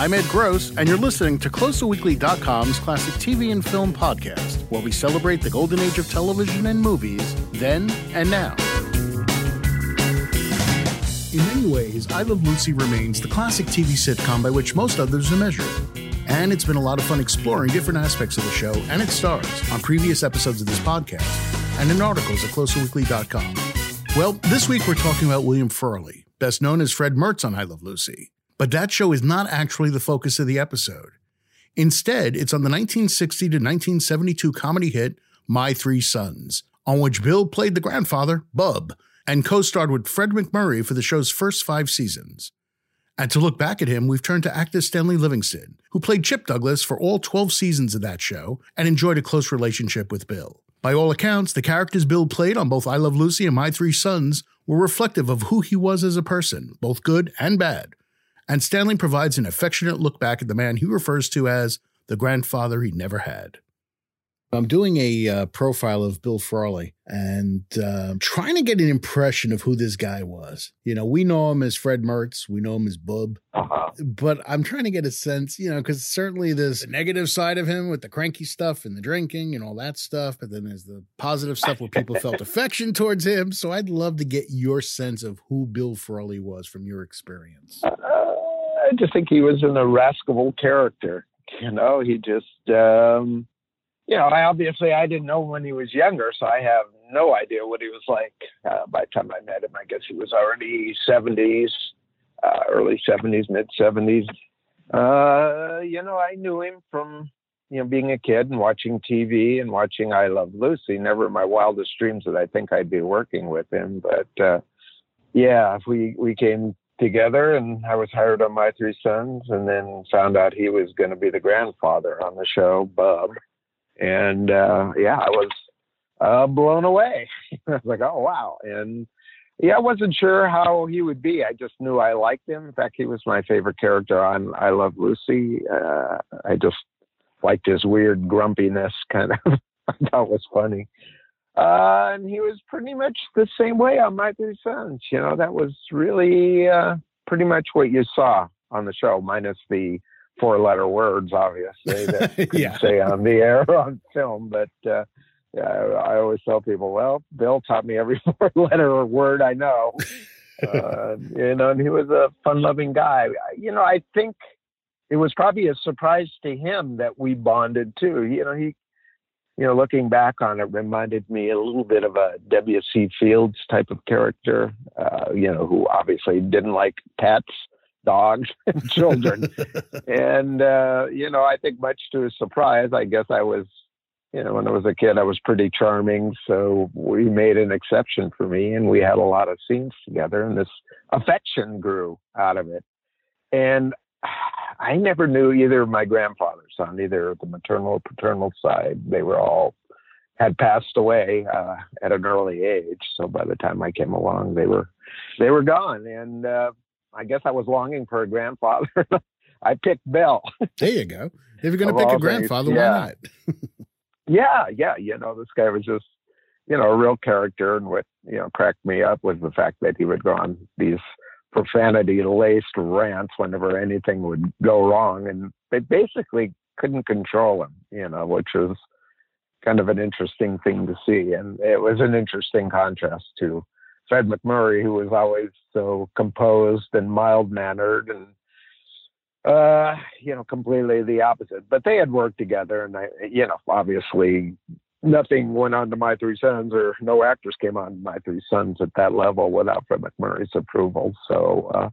I'm Ed Gross, and you're listening to CloserWeekly.com's classic TV and film podcast, where we celebrate the golden age of television and movies, then and now. In many ways, I Love Lucy remains the classic TV sitcom by which most others are measured. And it's been a lot of fun exploring different aspects of the show and its stars on previous episodes of this podcast and in articles at CloserWeekly.com. Well, this week we're talking about William Frawley, best known as Fred Mertz on I Love Lucy. But that show is not actually the focus of the episode. Instead, it's on the 1960 to 1972 comedy hit My Three Sons, on which Bill played the grandfather, Bub, and co starred with Fred MacMurray for the show's first five seasons. And to look back at him, we've turned to actor Stanley Livingston, who played Chip Douglas for all 12 seasons of that show and enjoyed a close relationship with Bill. By all accounts, the characters Bill played on both I Love Lucy and My Three Sons were reflective of who he was as a person, both good and bad, and Stanley provides an affectionate look back at the man he refers to as the grandfather he never had. I'm doing a uh, profile of Bill Frawley and uh, trying to get an impression of who this guy was. You know, we know him as Fred Mertz, we know him as Bub, uh-huh. but I'm trying to get a sense, you know, because certainly there's the negative side of him with the cranky stuff and the drinking and all that stuff, but then there's the positive stuff where people felt affection towards him. So I'd love to get your sense of who Bill Frawley was from your experience. Uh, I just think he was an irascible character. You know, he just, um, you know, I obviously I didn't know when he was younger, so I have no idea what he was like. Uh, by the time I met him, I guess he was already 70s, uh, early 70s, mid 70s. Uh, you know, I knew him from you know being a kid and watching TV and watching I Love Lucy. Never in my wildest dreams that I think I'd be working with him, but uh, yeah, we we came together and I was hired on My Three Sons and then found out he was going to be the grandfather on the show, Bub. And uh, yeah, I was uh, blown away. I was like, oh, wow. And yeah, I wasn't sure how he would be. I just knew I liked him. In fact, he was my favorite character on I Love Lucy. Uh, I just liked his weird grumpiness kind of. I thought was funny. Uh, and he was pretty much the same way on My Three Sons. You know, that was really uh, pretty much what you saw on the show, minus the four-letter words, obviously, that you yeah. say on the air on film. But uh, yeah, I always tell people, well, Bill taught me every four-letter word I know. uh, you know, and he was a fun-loving guy. You know, I think it was probably a surprise to him that we bonded too. You know, he you know, looking back on it, reminded me a little bit of a W.C. Fields type of character, uh, you know, who obviously didn't like pets, dogs, and children. and, uh, you know, I think much to his surprise, I guess I was, you know, when I was a kid, I was pretty charming. So we made an exception for me and we had a lot of scenes together and this affection grew out of it. And I never knew either of my grandfathers on either the maternal or paternal side. They were all had passed away uh, at an early age. So by the time I came along, they were they were gone, and uh, I guess I was longing for a grandfather. I picked Bill. There you go. If you're going to pick a grandfather, yeah. why not? yeah, yeah. You know, this guy was just you know a real character, and what you know cracked me up was the fact that he would go on these profanity laced rants whenever anything would go wrong. And they basically couldn't control him, you know, which was kind of an interesting thing to see. And it was an interesting contrast to Fred MacMurray, who was always so composed and mild mannered and uh you know completely the opposite but they had worked together and i you know obviously nothing went on to My Three Sons, or no actors came on to My Three Sons at that level without Fred MacMurray's approval. So, uh,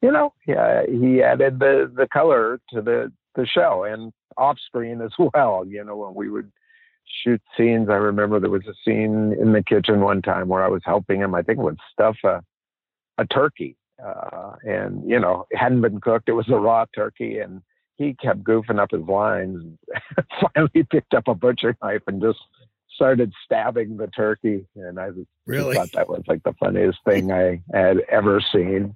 you know, yeah, he added the the color to the the show and off screen as well. You know, when we would shoot scenes, I remember there was a scene in the kitchen one time where I was helping him. I think it would stuff a a turkey, uh, and you know, it hadn't been cooked. It was a raw turkey, and he kept goofing up his lines. Finally, picked up a butcher knife and just started stabbing the turkey. And I just really thought that was like the funniest thing I had ever seen.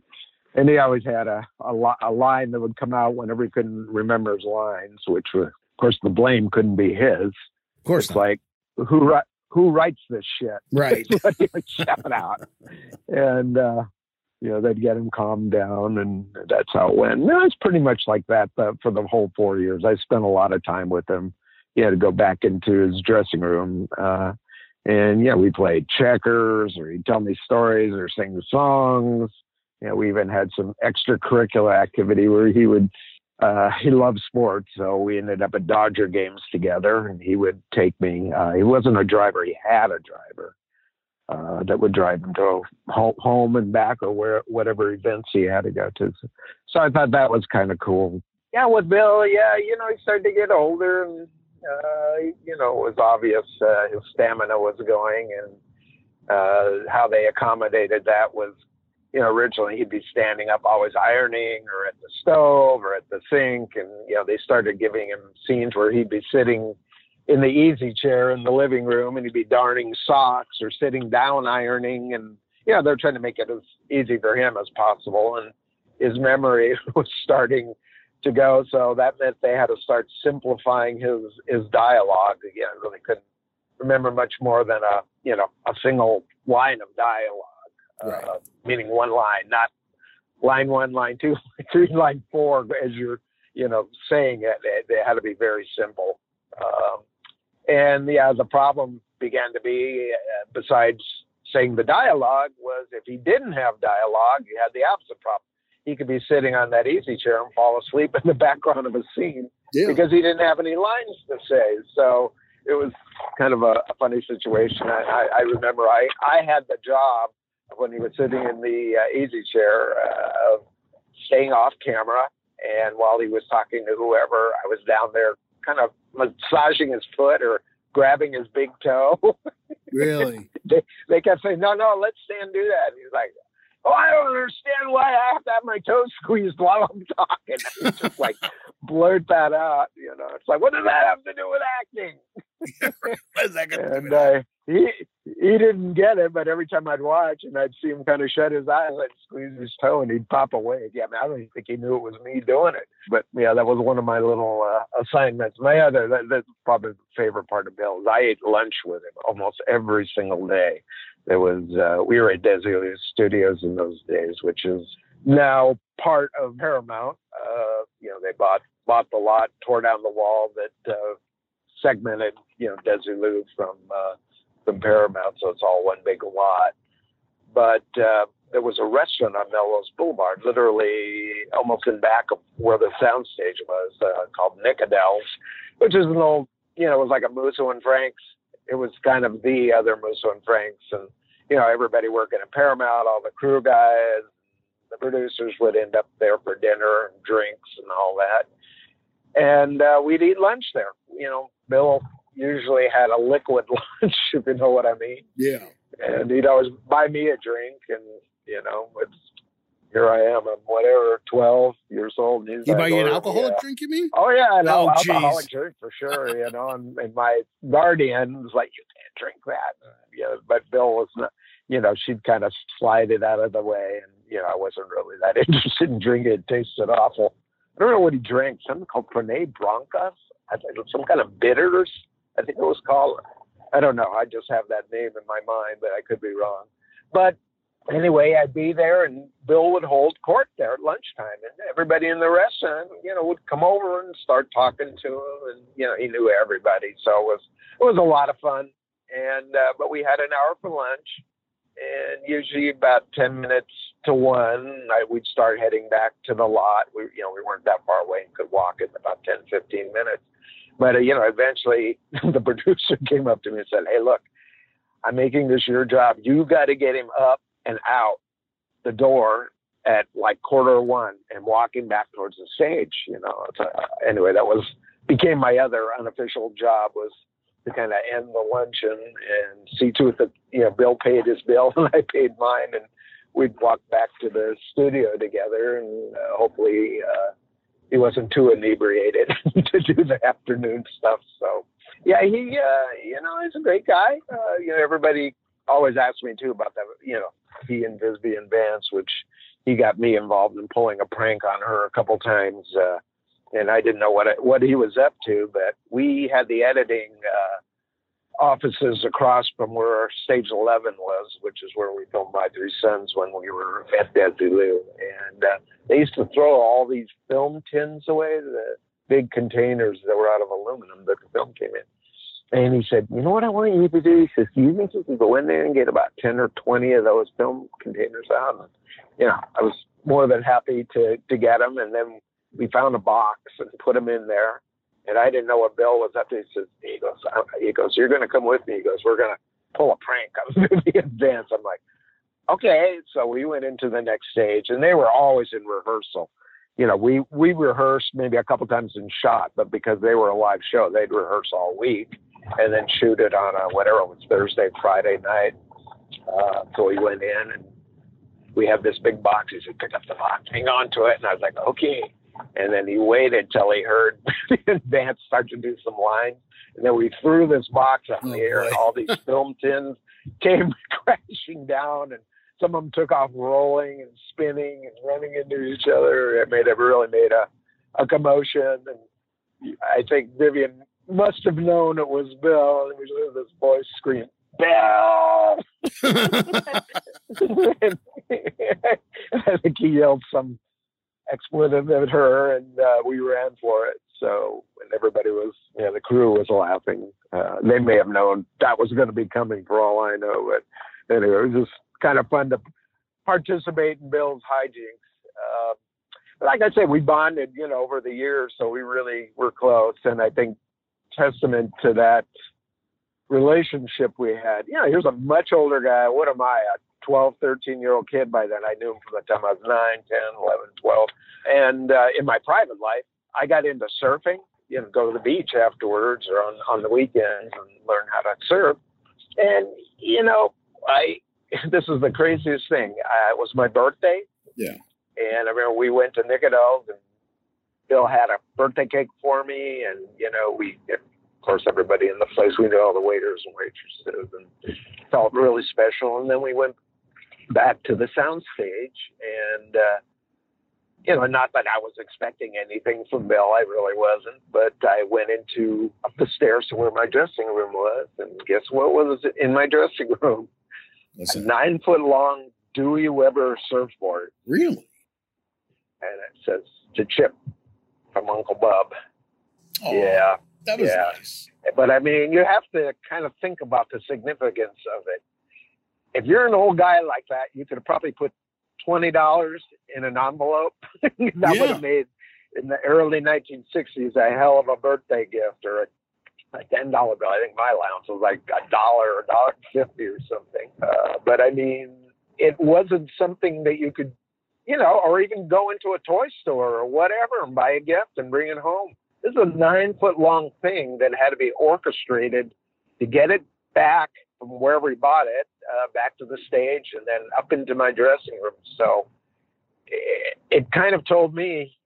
And he always had a, a, a line that would come out whenever he couldn't remember his lines, which was, of course, the blame couldn't be his. Of course, it's like who who writes this shit? Right. what he would shout out. And uh, you know, they'd get him calmed down, and that's how it went. No, it's pretty much like that for the whole four years. I spent a lot of time with him. He had to go back into his dressing room. Uh, and yeah, we played checkers, or he'd tell me stories, or sing songs. You know, we even had some extracurricular activity where he would. Uh, he loved sports, so we ended up at Dodger games together, and he would take me. Uh, he wasn't a driver; he had a driver uh, that would drive him to home and back, or where whatever events he had to go to. So I thought that was kind of cool. Yeah, with Bill, yeah, you know, he started to get older, and uh, you know, it was obvious uh, his stamina was going, and uh, how they accommodated that was, you know, originally he'd be standing up always ironing or at the stove or at the sink, and you know, they started giving him scenes where he'd be sitting in the easy chair in the living room, and he'd be darning socks or sitting down ironing, and yeah, they're trying to make it as easy for him as possible, and his memory was starting to go. So that meant they had to start simplifying his his dialogue. Again, really couldn't remember much more than a you know a single line of dialogue, right. uh, meaning one line, not line one, line two, line three, line four. As you're you know saying it, they, they had to be very simple. Um, and yeah, the problem began to be, uh, besides saying the dialogue, was if he didn't have dialogue, you had the opposite problem he could be sitting on that easy chair and fall asleep in the background of a scene yeah. because he didn't have any lines to say. So it was kind of a, a funny situation. I, I, I, remember I, I had the job when he was sitting in the uh, easy chair uh, of staying off camera. And while he was talking to whoever, I was down there kind of massaging his foot or grabbing his big toe. Really? they, they kept saying, no, no, let's Stan do that. And he's like, oh, I don't understand why I have to have my toes squeezed while I'm talking. It's just like blurt that out, you know. It's like, what does that have to do with acting? what is that and uh, he he didn't get it, but every time I'd watch and I'd see him kind of shut his eyes, I'd squeeze his toe and he'd pop away. Yeah, I, mean, I don't even think he knew it was me doing it. But yeah, that was one of my little uh, assignments. My other that, that's probably the favorite part of Bill is I ate lunch with him almost every single day. There was uh, we were at Desilu Studios in those days, which is now part of Paramount. Uh, you know, they bought bought the lot, tore down the wall that uh, segmented you know Desilu from uh, Paramount, so it's all one big lot. But uh, there was a restaurant on Melrose Boulevard, literally almost in back of where the soundstage was, uh, called Nickodell's, which is an old, you know, it was like a Musso and Frank's it was kind of the other Musso and Franks, and you know everybody working at Paramount, all the crew guys, the producers would end up there for dinner and drinks and all that, and uh, we'd eat lunch there. You know, Bill usually had a liquid lunch, if you know what I mean. Yeah. And he'd always buy me a drink, and you know, it's here I am. I'm whatever, 12 years old. And you buy you an oh, alcoholic yeah. drink, you mean? Oh, yeah, an oh, alcoholic drink for sure, you know. And, and my guardian was like, you can't drink that. Yeah, but Bill was not, you know, she'd kind of slide it out of the way. And, you know, I wasn't really that interested in drinking it. It tasted awful. I don't know what he drank, something called. I think some kind of bitters, I think it was called. I don't know. I just have that name in my mind, but I could be wrong. But anyway, I'd be there, and Bill would hold court there at lunchtime, and everybody in the restaurant, you know, would come over and start talking to him, and you know, he knew everybody, so it was it was a lot of fun. And uh, but we had an hour for lunch, and usually about ten minutes to one, I, we'd start heading back to the lot. We, you know, we weren't that far away and could walk in about 10, 15 minutes. But uh, you know, eventually the producer came up to me and said, "Hey, look." I'm making this your job. You got to get him up and out the door at like quarter one and walking back towards the stage. You know, uh, anyway, that was became my other unofficial job was to kind of end the luncheon and see to it that you know Bill paid his bill and I paid mine, and we'd walk back to the studio together, and uh, hopefully uh, he wasn't too inebriated to do the afternoon stuff. So yeah, he uh, you know he's a great guy. Uh, you know, everybody always asks me too about that. You know, he and Vivian Vance, which he got me involved in pulling a prank on her a couple times. Uh, and I didn't know what what he was up to, but we had the editing offices across from where stage 11 was, which is where we filmed My Three Sons when we were at Desilu. And uh, they used to throw all these film tins away, the big containers that were out of aluminum that the film came in. And he said, You know what I want you to do? He says, Do you think you can go in there and get about 10 or 20 of those film containers out? And, you know, I was more than happy to, to get them. And then we found a box and put them in there. And I didn't know what Bill was up to. He says, he goes, he goes, you're going to come with me. He goes, we're going to pull a prank on the advance. I'm like, okay. So we went into the next stage and they were always in rehearsal. You know, we, we rehearsed maybe a couple times in shot, but because they were a live show, they'd rehearse all week and then shoot it on a, whatever it was Thursday, Friday night. Uh, so we went in and we have this big box. He said, pick up the box, hang on to it. And I was like, okay. And then he waited till he heard the advance start to do some lines. And then we threw this box up in the oh, air, and all these film tins came crashing down, and some of them took off rolling and spinning and running into each other. It made it really made a, a commotion. And I think Vivian must have known it was Bill, and we just heard this voice scream, Bill! I think he yelled some expletive at her, and uh, we ran for it. So, and everybody was, you know, the crew was laughing. Uh, they may have known that was going to be coming for all I know, but anyway, it was just kind of fun to participate in Bill's hijinks. Uh, but like I said, we bonded, you know, over the years, so we really were close. And I think testament to that relationship we had. Yeah, here's a much older guy. What am I, a 12, 13 year old kid by then. I knew him from the time I was 9, 10, 11, 12. And uh, in my private life, I got into surfing, you know, go to the beach afterwards or on, on the weekends and learn how to surf. And, you know, I, this is the craziest thing. Uh, it was my birthday. Yeah. And I remember we went to Nickodell's and Bill had a birthday cake for me. And, you know, we, of course, everybody in the place, we knew all the waiters and waitresses and felt really special. And then we went back to the soundstage and, uh, you know, not that I was expecting anything from Bill, I really wasn't, but I went into up the stairs to where my dressing room was, and guess what was in my dressing room? a nine foot long Dewey Weber surfboard. Really? And it says to Chip from Uncle Bub. Oh, yeah. That was yeah. nice. But I mean, you have to kind of think about the significance of it. If you're an old guy like that, you could have probably put twenty dollars in an envelope. that yeah. would have made in the early 1960s a hell of a birthday gift or a, a ten dollar bill. I think my allowance was like a dollar or a dollar fifty or something. Uh, but I mean, it wasn't something that you could, you know, or even go into a toy store or whatever and buy a gift and bring it home. This is a nine foot long thing that had to be orchestrated to get it back from wherever he bought it uh, back to the stage and then up into my dressing room. So it, it kind of told me,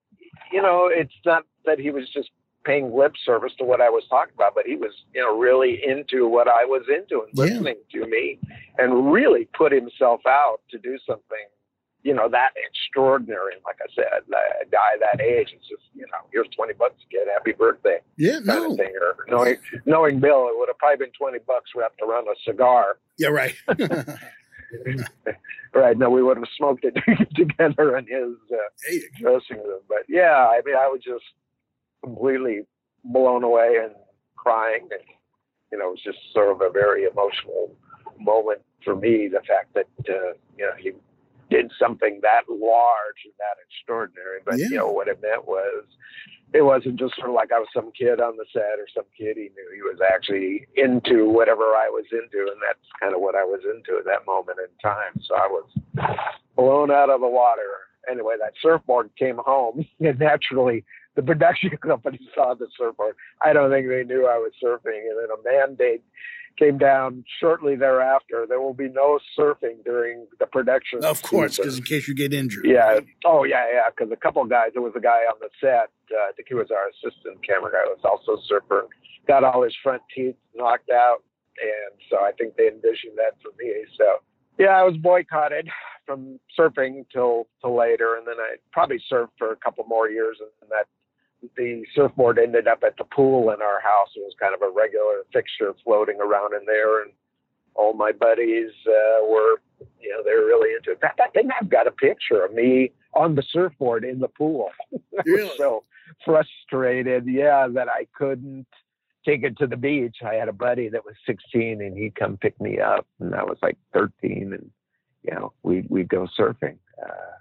you know, it's not that he was just paying lip service to what I was talking about, but he was, you know, really into what I was into and listening yeah. to me and really put himself out to do something you know, that extraordinary. Like I said, a guy that age, it's just, you know, here's 20 bucks, kid, happy birthday. Yeah, no. Thing. Or knowing, knowing Bill, it would have probably been 20 bucks wrapped around a cigar. Yeah, right. right. No, we would have smoked it together in his uh, dressing room. But yeah, I mean, I was just completely blown away and crying. And, you know, it was just sort of a very emotional moment for me, the fact that, uh, you know, he did something that large and that extraordinary. But yeah. you know what it meant was it wasn't just sort of like I was some kid on the set or some kid he knew. He was actually into whatever I was into, and that's kind of what I was into at that moment in time. So I was blown out of the water. Anyway, that surfboard came home, and naturally the production company saw the surfboard. I don't think they knew I was surfing, and then a mandate came down shortly thereafter. There will be no surfing during the production. Of course, because in case you get injured. Yeah. Oh, yeah, yeah. Because a couple of guys, there was a guy on the set. Uh, I think he was our assistant camera guy. Was also a surfer. Got all his front teeth knocked out, and so I think they envisioned that for me. So yeah, I was boycotted from surfing till till later, and then I probably surfed for a couple more years, and that the surfboard ended up at the pool in our house. It was kind of a regular fixture floating around in there, and all my buddies uh, were, you know, they're really into it. I think I've got a picture of me on the surfboard in the pool. Really? so frustrated, yeah, that I couldn't take it to the beach. I had a buddy that was 16 and he'd come pick me up and I was like 13 and, you know, we, we'd go surfing. Uh,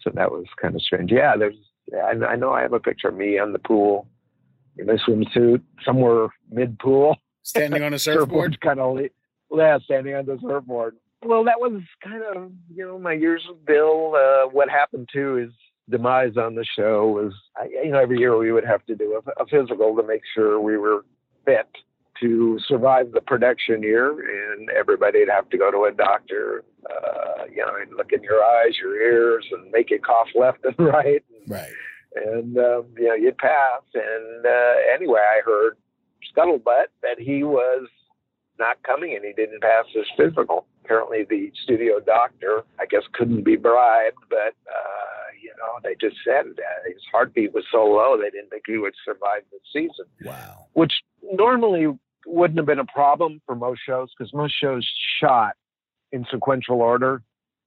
so that was kind of strange. Yeah, there's, I, I know I have a picture of me on the pool in a swimsuit somewhere mid pool. Standing on a surfboard? kind of, yeah, standing on the surfboard. Well, that was kind of, you know, my years with Bill. Uh, what happened to his demise on the show was, you know, every year we would have to do a, a physical to make sure we were fit to survive the production year, and everybody'd have to go to a doctor, uh, you know, and look in your eyes, your ears, and make you cough left and right. Right. And, um, you know, you'd pass. And uh, anyway, I heard scuttlebutt that he was not coming and he didn't pass his physical. Apparently, the studio doctor, I guess, couldn't be bribed, but uh, you know, they just said that his heartbeat was so low they didn't think he would survive the season. Wow. Which normally wouldn't have been a problem for most shows because most shows shot in sequential order.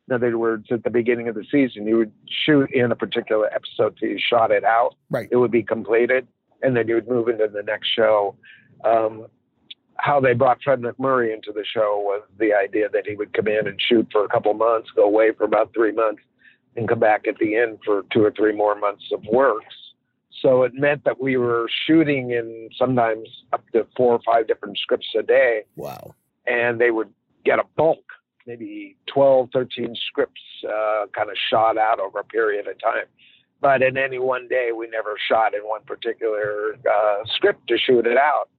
In other words, at the beginning of the season, you would shoot in a particular episode till you shot it out. Right. It would be completed, and then you would move into the next show. Um, how they brought Fred MacMurray into the show was the idea that he would come in and shoot for a couple months, go away for about three months, and come back at the end for two or three more months of works. So it meant that we were shooting in sometimes up to four or five different scripts a day. Wow. And they would get a bulk, maybe 12, 13 scripts uh, kind of shot out over a period of time. But in any one day, we never shot in one particular uh, script to shoot it out.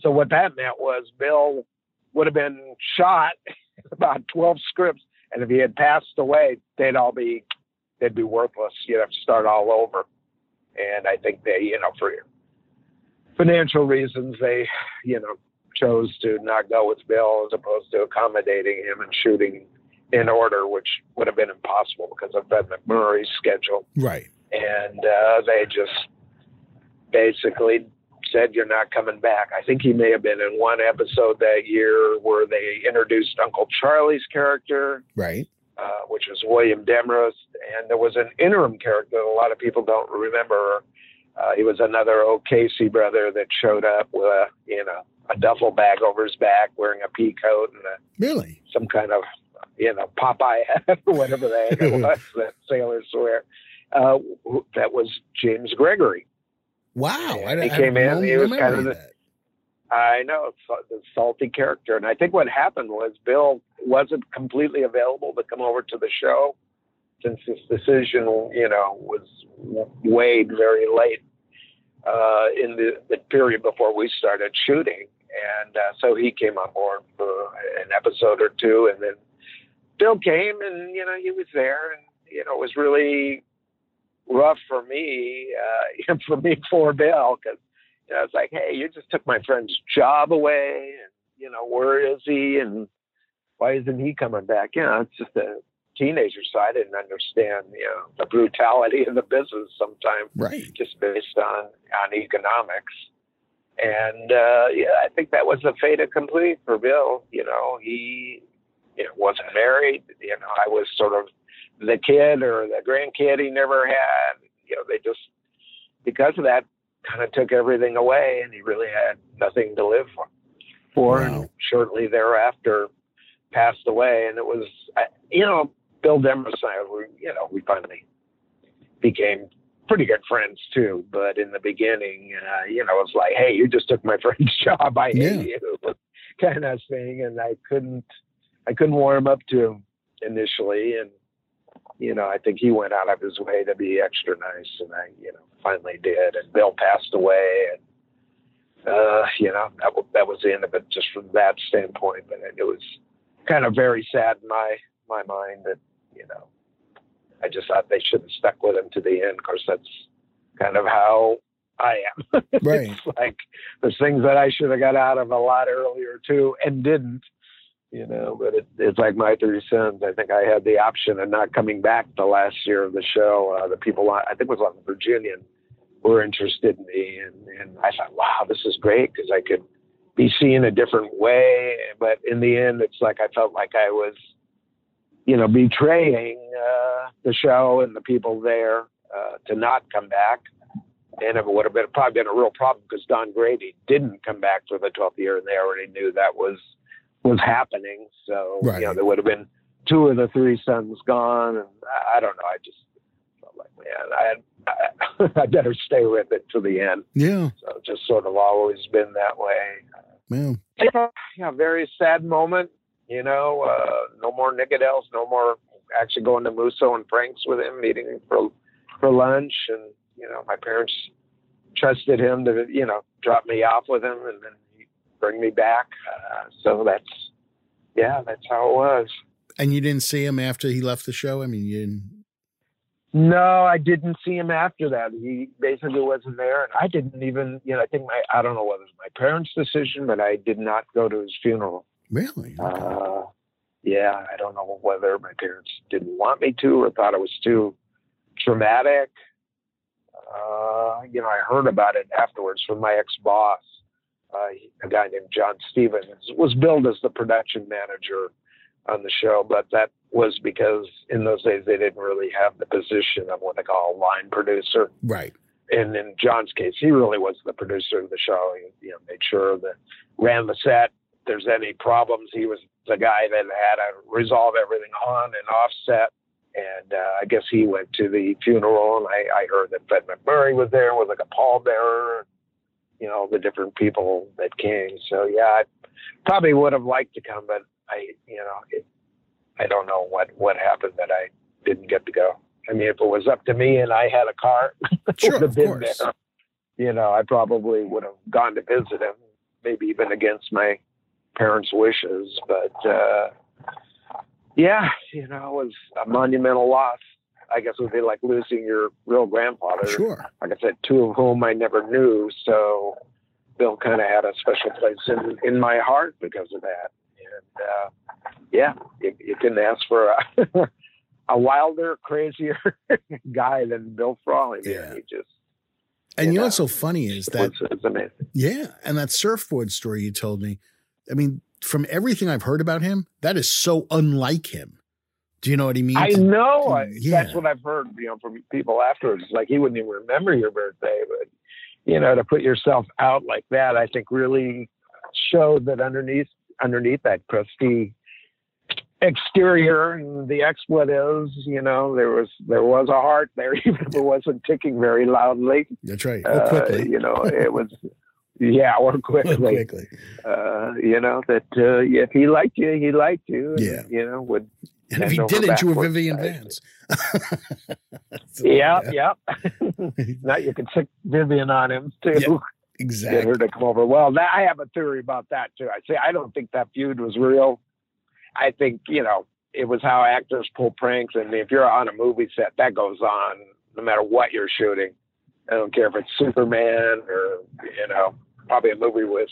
So what that meant was Bill would have been shot about 12 scripts and if he had passed away, they'd all be they'd be worthless. You'd have to start all over. And I think they, you know, for financial reasons, they, you know, chose to not go with Bill as opposed to accommodating him and shooting in order, which would have been impossible because of Ben MacMurray's schedule. Right. And uh, they just basically said you're not coming back. I think he may have been in one episode that year where they introduced Uncle Charlie's character, right? Uh, which was William Demarest, and there was an interim character that a lot of people don't remember. Uh, he was another O'Casey brother that showed up with a you know a duffel bag over his back, wearing a pea coat and a, really some kind of you know Popeye hat or whatever the heck it was that sailors wear. Uh, that was James Gregory. Wow. I, don't he I came in. He was kind of the, I know the salty character, and I think what happened was Bill wasn't completely available to come over to the show since this decision, you know, was weighed very late uh, in the, the, period before we started shooting, and uh, so he came on board for an episode or two, and then Bill came, and you know, he was there, and you know, it was really rough for me, uh, for me for Bill, because you was like, hey, you just took my friend's job away, and you know, where is he, and why isn't he coming back? You know, it's just a teenager, so I didn't understand, you know, the brutality of the business sometimes, right? Just based on on economics. And uh, yeah, I think that was the fait accompli for Bill. You know, he you know, wasn't married. You know, I was sort of the kid or the grandkid he never had. You know, they just because of that kind of took everything away, and he really had nothing to live for. For wow. and shortly thereafter, passed away, and it was you know Bill Demarest and I were you know we finally became pretty good friends too. But in the beginning, uh, you know, it was like, hey, you just took my friend's job. I yeah. hate you, kind of thing, and I couldn't I couldn't warm up to him initially, and you know, I think he went out of his way to be extra nice, and I, you know, finally did. And Bill passed away, and uh, you know, that that was the end of it, just from that standpoint. But it was kind of very sad in my my mind that you know, I just thought they should have stuck with him to the end. Of course, that's kind of how I am. Right. it's like there's things that I should have got out of a lot earlier too, and didn't you know, but it, it's like my three sons. I think I had the option of not coming back the last year of the show. Uh, the people, I think it was on Virginian, were interested in me, and, and I thought, wow, this is great because I could be seen a different way. But in the end, it's like I felt like I was, you know, betraying uh, the show and the people there uh, to not come back. And it would have been probably been a real problem because Don Grady didn't come back for the 12th year, and they already knew that was was happening. So Right. you know, there would have been two of the three sons gone, and I, I don't know. I just felt like, man, I, I I better stay with it to the end. Yeah. So just sort of always been that way. Yeah. Yeah, very sad moment. You know, uh, no more Nickodells, no more actually going to Musso and Frank's with him, meeting him for for lunch, and you know, my parents trusted him to you know drop me off with him and then bring me back. Uh, so that's yeah, that's how it was. And you didn't see him after he left the show? I mean, you didn't. No, I didn't see him after that. He basically wasn't there, and I didn't even, you know, I think my, I don't know whether it was my parents' decision, but I did not go to his funeral. Really? Uh, yeah, I don't know whether my parents didn't want me to or thought it was too traumatic. Uh, you know, I heard about it afterwards from my ex-boss, uh, a guy named John Stephens, was billed as the production manager on the show, but that was because in those days they didn't really have the position of what they call a line producer Right. and in John's case, he really was the producer of the show. He, you know, made sure that ran the set. If there's any problems, he was the guy that had to resolve everything on and off set. And uh, I guess he went to the funeral, and I, I heard that Fred MacMurray was there with like a pallbearer. You know, the different people that came. So yeah, I probably would have liked to come, but I, you know, it, I don't know what what happened that I didn't get to go. I mean, if it was up to me and I had a car, Sure, would have been course. there. You know, I probably would have gone to visit him, maybe even against my parents' wishes. But uh, yeah, you know, it was a monumental loss. I guess it would be like losing your real grandfather. Sure. Like I said, two of whom I never knew. So Bill kind of had a special place in, in my heart because of that. And uh, yeah, you, you couldn't ask for a, a wilder, crazier guy than Bill Frawley. man. Yeah. He just And you know Yeah. what's so funny is that was amazing. Yeah, and that surfboard story you told me. I mean, from everything I've heard about him, that is so unlike him. Do you know what he means? I know. I, Yeah. That's what I've heard, you know, from people afterwards. It's like he wouldn't even remember your birthday, but you know, to put yourself out like that, I think really showed that underneath underneath that crusty exterior and the expletives, you know, there was there was a heart there, even if it wasn't ticking very loudly. That's right. Oh, Uh, you know, it was yeah, or quickly. quickly. Uh, you know that uh, if he liked you, he liked you. and, Yeah. you know would And if he didn't, you were. Vivian Vance. Yeah, yeah. now you can stick Vivian on him too. Yeah, Get Exactly. her to come over. Well, that, I have a theory about that too. I say I don't think that feud was real. I think you know it was how actors pull pranks, and if you're on a movie set, that goes on no matter what you're shooting. I don't care if it's Superman or you know probably a movie with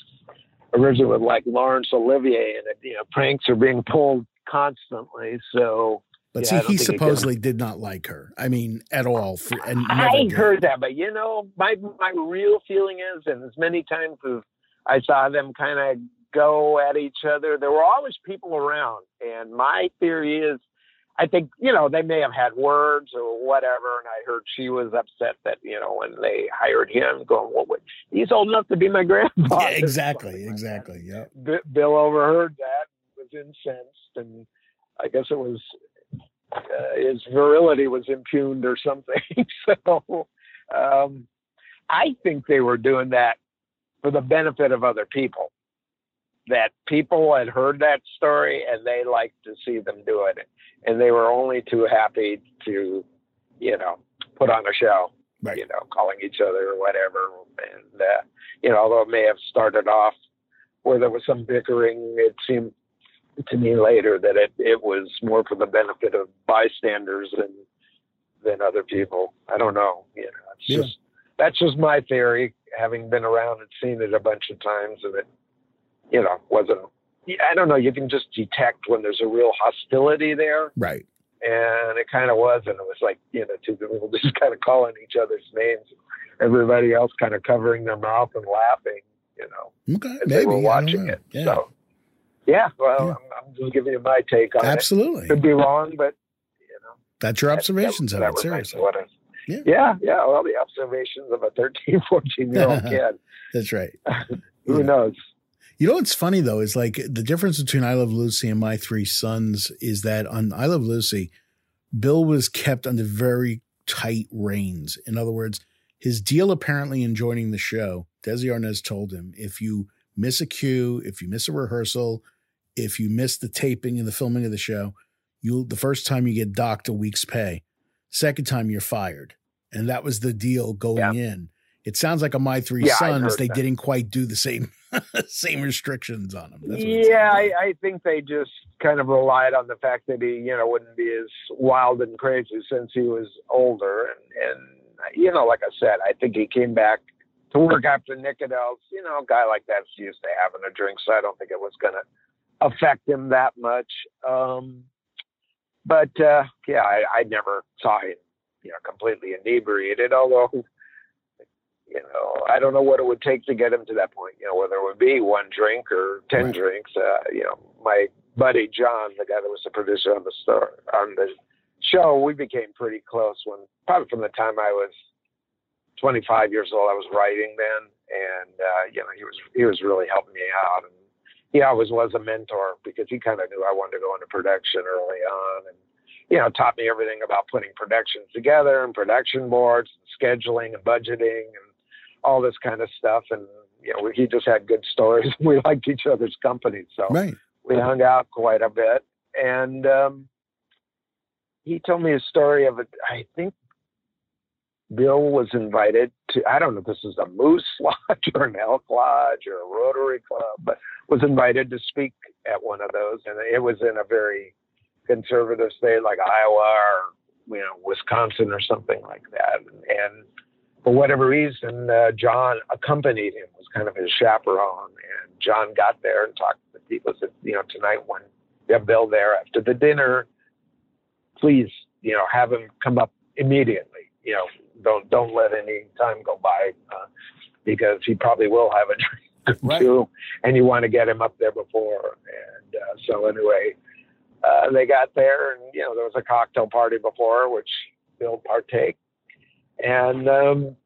originally with like Laurence Olivier, and you know pranks are being pulled constantly. So But Yeah, see, he think he can- supposedly did not like her. I mean, at all. For, and never I did. heard that, but you know, my my real feeling is, and as many times as I saw them kind of go at each other, there were always people around. And my theory is, I think you know they may have had words or whatever. And I heard she was upset that you know when they hired him, going, "Well, wait, he's old enough to be my grandfather." Yeah, exactly. Exactly. Yeah. Bill overheard that, was incensed, and I guess it was uh, his virility was impugned or something. so um, I think they were doing that for the benefit of other people. That people had heard that story and they liked to see them doing it, and they were only too happy to, you know, put on a show Right. you know, calling each other or whatever. And, uh, you know, although it may have started off where there was some bickering, it seemed to me later that it, it was more for the benefit of bystanders than, than other people. I don't know. You know, it's Yeah. just, that's just my theory, having been around and seen it a bunch of times and it, you know, wasn't, I don't know. You can just detect when there's a real hostility there Right. and it kind of was, and it was like you know two people just kind of calling each other's names, everybody else kind of covering their mouth and laughing, you know, Okay, maybe they were watching it. Yeah. So, yeah, well, Yeah. I'm, I'm just giving you my take on Absolutely, it. Could be wrong, but you know, that's your observations that, of that it. was nice Seriously, what it- Yeah. yeah, yeah. Well, the observations of a 13, 14 year old kid. that's right. Who Yeah. knows? You know what's funny though is like the difference between I Love Lucy and My Three Sons is that on I Love Lucy, Bill was kept under very tight reins. In other words, his deal apparently in joining the show, Desi Arnaz told him, if you miss a cue, if you miss a rehearsal, if you miss the taping and the filming of the show, you the first time you get docked a week's pay. Second time you're fired. And that was the deal going in. It sounds like on My Three Yeah, Sons, they that. didn't quite do the same same restrictions on him. That's yeah, I. I think they just kind of relied on the fact that he, you know, wouldn't be as wild and crazy since he was older. And, and you know, like I said, I think he came back to work after Nickodell's, you know, a guy like that's used to having a drink, so I don't think it was going to affect him that much. Um, but uh, yeah, I, I never saw him, you know, completely inebriated, although you know, I don't know what it would take to get him to that point. You know, whether it would be one drink or ten Right. drinks. Uh, you know, my buddy John, the guy that was the producer on the store on the show, we became pretty close when probably from the time I was 25 years old. I was writing then, and uh, you know, he was he was really helping me out, and he always was a mentor because he kind of knew I wanted to go into production early on, and you know, taught me everything about putting productions together and production boards, and scheduling and budgeting and all this kind of stuff. And you know, he just had good stories. We liked each other's company, so Right. we hung out quite a bit. And um, he told me a story of it. I think Bill was invited to. I don't know if this is a Moose Lodge or an Elk Lodge or a Rotary Club, but was invited to speak at one of those, and it was in a very conservative state like Iowa or you know Wisconsin or something like that. And, and for whatever reason, uh, John accompanied him, was kind of his chaperone. And John got there and talked to the people. Said, you know, tonight when you have Bill there after the dinner, please, you know, have him come up immediately. You know, don't don't let any time go by uh, because he probably will have a drink Right. two, and you want to get him up there before. And uh, so anyway, uh, they got there, and you know, there was a cocktail party before, which Bill partake and um,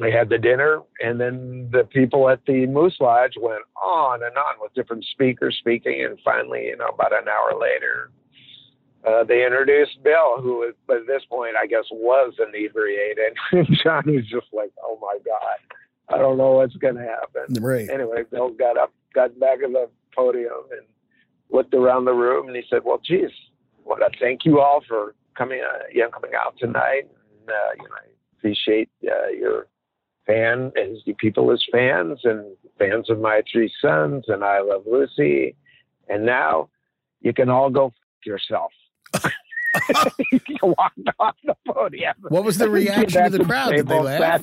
they had the dinner, and then the people at the Moose Lodge went on and on with different speakers speaking, and finally, you know, about an hour later, uh, they introduced Bill, who was, at this point, I guess, was inebriated. And John was just like, "Oh my God, I don't know what's going to happen." Right. Anyway, Bill got up, got back at the podium, and looked around the room, and he said, "Well, geez, want to thank you all for coming, uh, you know, coming out tonight. And, uh, you know, appreciate uh, your fan as the people as fans and fans of my three sons and I love Lucy. And now you can all go f- yourself. he walked off the podium. What was the reaction of the crowd? Did they laugh?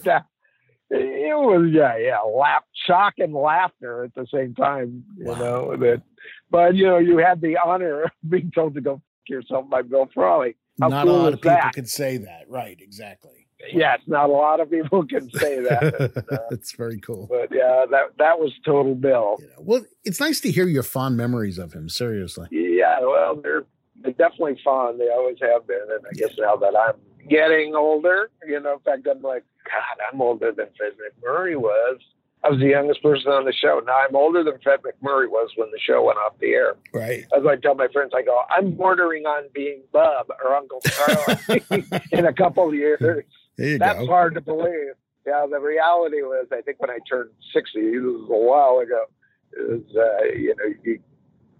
It was yeah, yeah, laugh, shock, and laughter at the same time. You Wow. know that, but you know you had the honor of being told to go f- yourself by Bill Frawley. How Not cool a lot of people that? could say that. Right. Exactly. Yes, not a lot of people can say that. uh, That's very cool. but yeah, that that was total Bill. Know, well, it's nice to hear your fond memories of him. Seriously. Yeah, well, they're they're definitely fond. They always have been, and I guess now that I'm getting older, you know, in fact, I'm like, God, I'm older than Fred MacMurray was. I was the youngest person on the show. Now I'm older than Fred MacMurray was when the show went off the air. Right. As I tell my friends, I go, I'm bordering on being Bub or Uncle Charlie in a couple of years. There you That's go. hard to believe. Yeah, the reality was, I think when I turned 60, this was a while ago, is uh, you know you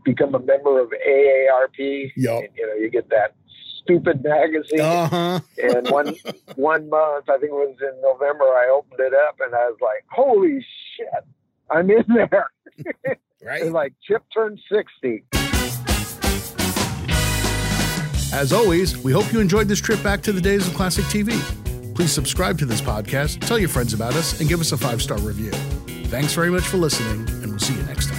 become a member of AARP. Yup. And, you know you get that stupid magazine. Uh huh. And one one month, I think it was in November, I opened it up and I was like, "Holy shit, I'm in there!" Right. It's like Chip turned 60. As always, we hope you enjoyed this trip back to the days of classic TV. Please subscribe to this podcast, tell your friends about us, and give us a five star review. Thanks very much for listening, and we'll see you next